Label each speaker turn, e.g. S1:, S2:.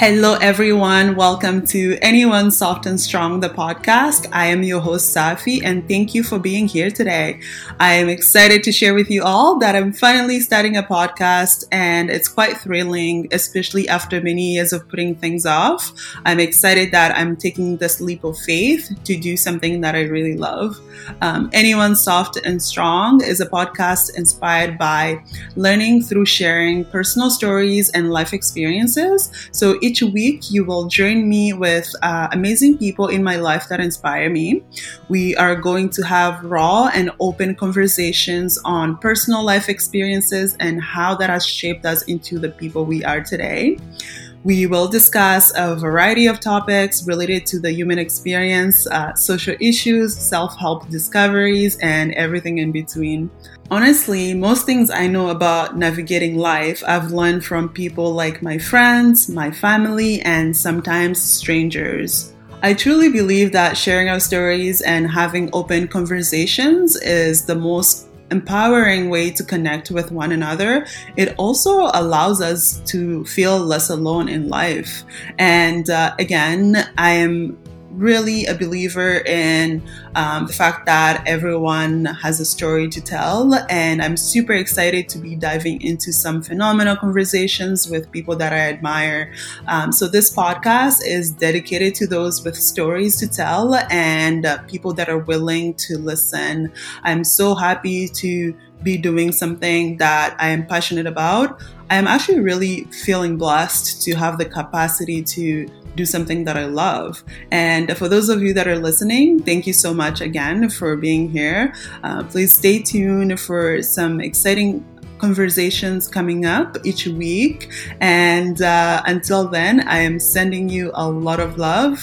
S1: Hello, everyone. Welcome to Anyone Soft and Strong, the podcast. I am your host, Safi, and thank you for being here today. I am excited to share with you all that I'm finally starting a podcast, and it's quite thrilling, especially after many years of putting things off. I'm excited that I'm taking this leap of faith to do something that I really love. Um, Anyone Soft and Strong is a podcast inspired by learning through sharing personal stories and life experiences. So each week, you will join me with uh, amazing people in my life that inspire me. We are going to have raw and open conversations on personal life experiences and how that has shaped us into the people we are today. We will discuss a variety of topics related to the human experience, uh, social issues, self help discoveries, and everything in between. Honestly, most things I know about navigating life I've learned from people like my friends, my family, and sometimes strangers. I truly believe that sharing our stories and having open conversations is the most empowering way to connect with one another. It also allows us to feel less alone in life. And uh, again, I am really a believer in um, the fact that everyone has a story to tell. And I'm super excited to be diving into some phenomenal conversations with people that I admire. Um, so, this podcast is dedicated to those with stories to tell and uh, people that are willing to listen. I'm so happy to be doing something that I am passionate about. I am actually really feeling blessed to have the capacity to do something that I love. And for those of you that are listening, thank you so much again for being here. Uh, please stay tuned for some exciting conversations coming up each week. And uh, until then, I am sending you a lot of love.